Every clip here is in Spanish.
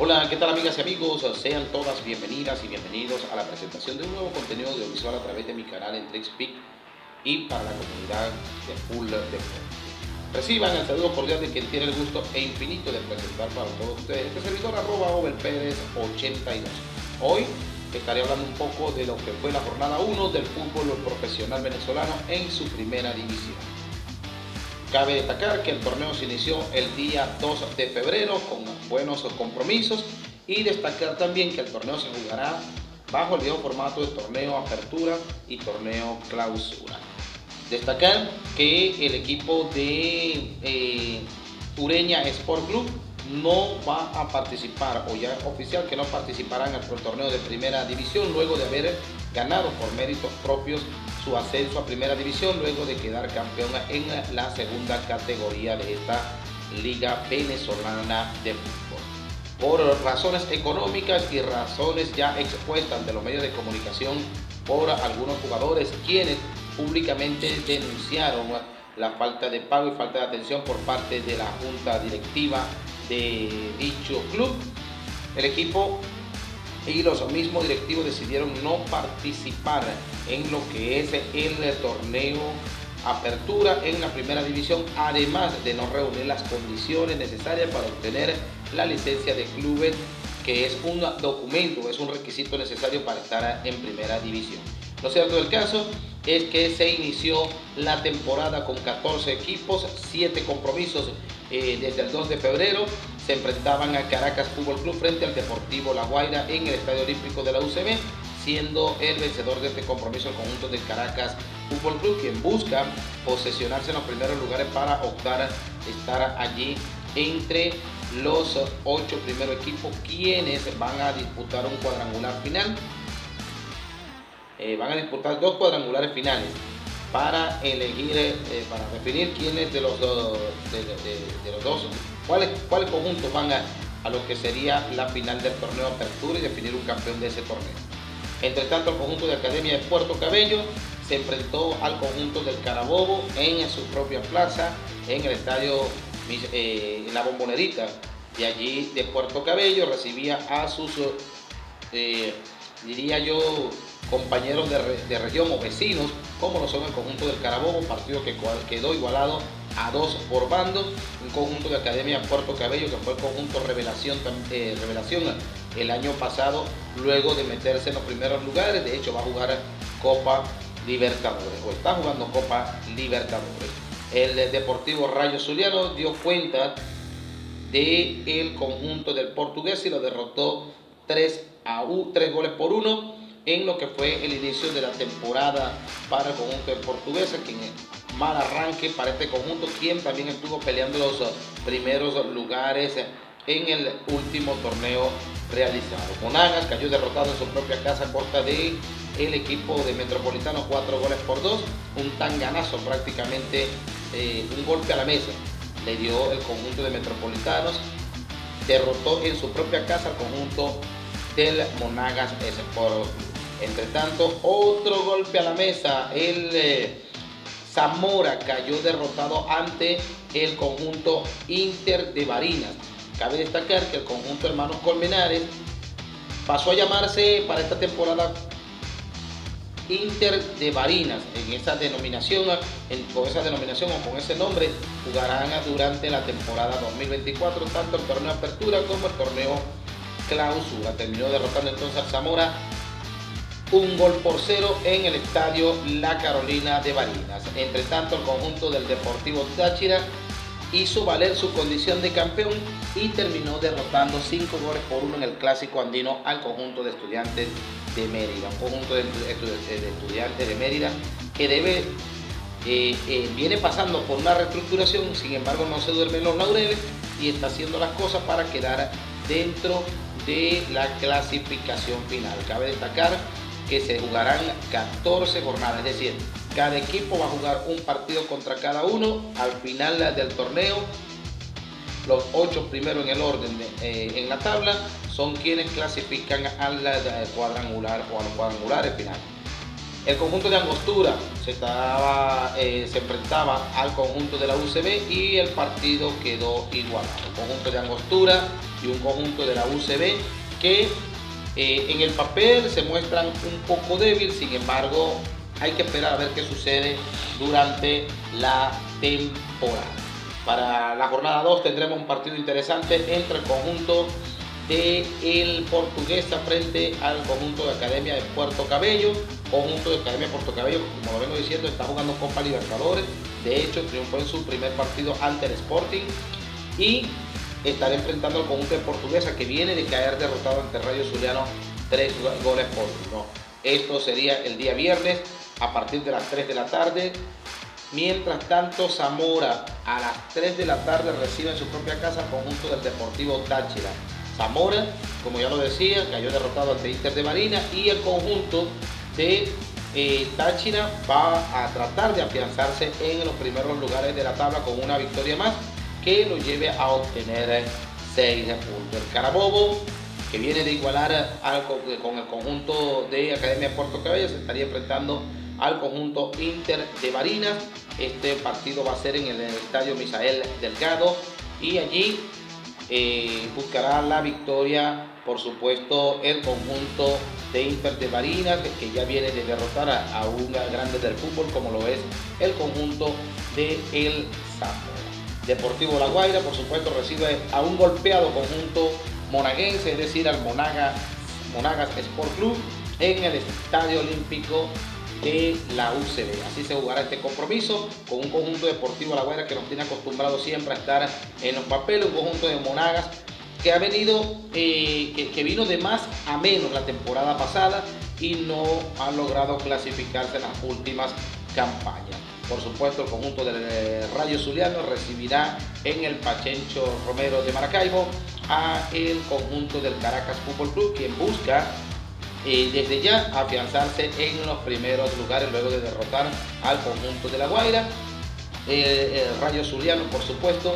Hola, ¿qué tal amigas y amigos? Sean todas bienvenidas y bienvenidos a la presentación de un nuevo contenido audiovisual a través de mi canal en TrixPeak y para la comunidad de Full Deportes. Reciban el saludo cordial de quien tiene el gusto e infinito de presentar para todos ustedes este servidor arroba 82. Hoy estaré hablando un poco de lo que fue la jornada 1 del fútbol profesional venezolano en su primera división. Cabe destacar que el torneo se inició el día 2 de febrero con buenos compromisos y destacar también que el torneo se jugará bajo el viejo formato de torneo apertura y torneo clausura. Destacar que el equipo de eh, Ureña Sport Club no va a participar, o ya oficial que no participará en el torneo de primera división luego de haber ganado por méritos propios su ascenso a primera división luego de quedar campeón en la segunda categoría de esta liga venezolana de fútbol. Por razones económicas y razones ya expuestas de los medios de comunicación por algunos jugadores quienes públicamente denunciaron la falta de pago y falta de atención por parte de la junta directiva de dicho club. El equipo y los mismos directivos decidieron no participar en lo que es el torneo apertura en la primera división, además de no reunir las condiciones necesarias para obtener la licencia de clubes, que es un documento, es un requisito necesario para estar en primera división. Lo cierto del caso es que se inició la temporada con 14 equipos, 7 compromisos eh, desde el 2 de febrero. Se enfrentaban a Caracas Fútbol Club frente al Deportivo La Guaira en el Estadio Olímpico de la UCB, siendo el vencedor de este compromiso el conjunto de Caracas Fútbol Club, quien busca posesionarse en los primeros lugares para optar a estar allí entre los ocho primeros equipos quienes van a disputar un cuadrangular final eh, van a disputar dos cuadrangulares finales para elegir, eh, para definir quiénes de los, dos, de, los dos, cuáles, cuáles conjuntos van a, lo que sería la final del torneo Apertura y definir un campeón de ese torneo. Entre tanto, el conjunto de Academia de Puerto Cabello se enfrentó al conjunto del Carabobo en su propia plaza, en el estadio, eh, la bombonerita de allí de Puerto Cabello, recibía a sus, diría yo, compañeros de, región o vecinos, como lo son el conjunto del Carabobo, partido que quedó igualado a dos por bando, un conjunto de Academia Puerto Cabello que fue el conjunto revelación, eh, revelación el año pasado, luego de meterse en los primeros lugares, de hecho va a jugar Copa Libertadores, o está jugando Copa Libertadores. El Deportivo Rayo Zuliano dio cuenta del el conjunto del portugués y lo derrotó 3 a 3 goles por 1 en lo que fue el inicio de la temporada para el conjunto de portuguesa, quien mal arranque para este conjunto, quien también estuvo peleando los primeros lugares en el último torneo realizado. Monagas cayó derrotado en su propia casa corta de el equipo de Metropolitano, cuatro goles por dos, un tanganazo prácticamente, eh, un golpe a la mesa le dio el conjunto de Metropolitanos, derrotó en su propia casa al conjunto del Monagas Sport entre tanto, otro golpe a la mesa. El eh, Zamora cayó derrotado ante el conjunto Inter de Barinas. Cabe destacar que el conjunto Hermanos Colmenares pasó a llamarse para esta temporada Inter de Barinas. En esa denominación, con esa denominación o con ese nombre, jugarán durante la temporada 2024 tanto el torneo Apertura como el torneo Clausura. Terminó derrotando entonces al Zamora un gol por cero en el estadio La Carolina de Barinas. Entre tanto, el conjunto del Deportivo Táchira hizo valer su condición de campeón y terminó derrotando cinco goles por uno en el clásico andino al conjunto de estudiantes de Mérida. Un conjunto de, estudiantes de Mérida que debe, eh, eh, viene pasando por una reestructuración, sin embargo no se duermen los laureles y está haciendo las cosas para quedar dentro de la clasificación final. Cabe destacar que se jugarán 14 jornadas, es decir, cada equipo va a jugar un partido contra cada uno al final del torneo. Los ocho primeros en el orden eh, en la tabla son quienes clasifican al cuadrangular o a los cuadrangulares finales. El conjunto de Angostura se, estaba, eh, se enfrentaba al conjunto de la UCB y el partido quedó igual. Un conjunto de Angostura y un conjunto de la UCB que eh, en el papel se muestran un poco débil, sin embargo hay que esperar a ver qué sucede durante la temporada. Para la jornada 2 tendremos un partido interesante entre el conjunto de el Portuguesa frente al conjunto de Academia de Puerto Cabello. Conjunto de Academia de Puerto Cabello, como lo vengo diciendo, está jugando Copa Libertadores. De hecho, triunfó en su primer partido ante el Sporting. Y estará enfrentando al conjunto de Portuguesa que viene de caer derrotado ante Rayo Zuliano tres goles por uno. Esto sería el día viernes a partir de las 3 de la tarde. Mientras tanto, Zamora a las 3 de la tarde recibe en su propia casa al conjunto del Deportivo Táchira. Zamora, como ya lo decía, cayó derrotado ante Inter de Marina y el conjunto de eh, Táchira va a tratar de afianzarse en los primeros lugares de la tabla con una victoria más que lo lleve a obtener 6 puntos. El Carabobo, que viene de igualar con el conjunto de Academia Puerto Cabello, se estaría enfrentando al conjunto Inter de Barinas. Este partido va a ser en el estadio Misael Delgado y allí eh, buscará la victoria, por supuesto, el conjunto de Inter de Barinas, que ya viene de derrotar a, un grande del fútbol como lo es el conjunto de El Zamora. Deportivo La Guaira, por supuesto, recibe a un golpeado conjunto monaguense, es decir, al Monagas, Monagas Sport Club en el Estadio Olímpico de la UCB. Así se jugará este compromiso con un conjunto deportivo La Guaira que nos tiene acostumbrado siempre a estar en los papeles, un conjunto de Monagas que ha venido, eh, que, vino de más a menos la temporada pasada y no ha logrado clasificarse en las últimas campañas. Por supuesto, el conjunto del eh, Rayo Zuliano recibirá en el Pachencho Romero de Maracaibo a el conjunto del Caracas Fútbol Club, quien busca desde ya afianzarse en los primeros lugares luego de derrotar al conjunto de La Guaira. el Rayo Zuliano, por supuesto,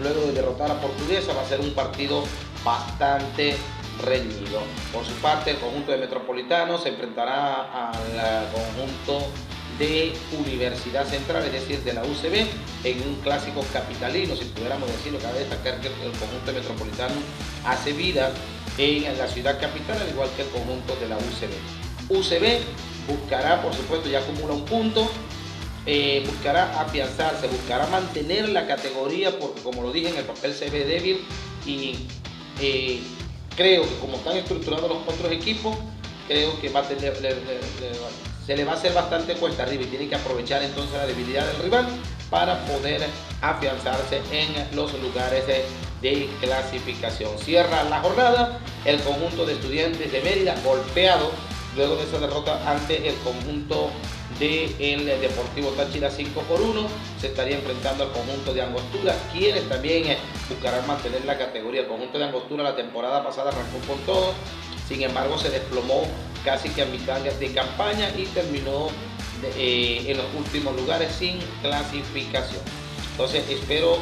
luego de derrotar a Portuguesa, va a ser un partido bastante reñido. Por su parte, el conjunto de Metropolitano se enfrentará al conjunto de Universidad Central, es decir, de la UCB, en un clásico capitalino, si pudiéramos decirlo, cabe destacar que el conjunto metropolitano hace vida en la ciudad capital, al igual que el conjunto de la UCB. UCB buscará, por supuesto, ya acumula un punto, eh, buscará afianzarse, buscará mantener la categoría, porque como lo dije en el papel se ve débil y eh, creo que como están estructurados los otros equipos, creo que va a tener, se le va a hacer bastante cuesta arriba y tiene que aprovechar entonces la debilidad del rival para poder afianzarse en los lugares de clasificación. Cierra la jornada el conjunto de estudiantes de Mérida golpeado luego de esa derrota ante el conjunto del el Deportivo Táchira 5 por 1 se estaría enfrentando al conjunto de Angostura. Quienes también eh, buscarán mantener la categoría. El conjunto de Angostura la temporada pasada arrancó con todo sin embargo se desplomó casi que a mitad de campaña y terminó eh, en los últimos lugares sin clasificación. Entonces espero,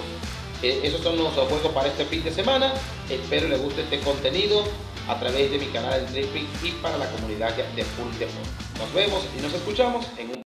eh, esos son los juegos para este fin de semana. Espero les guste este contenido a través de mi canal de Triping y para la comunidad de Full Deport. Nos vemos y nos escuchamos en un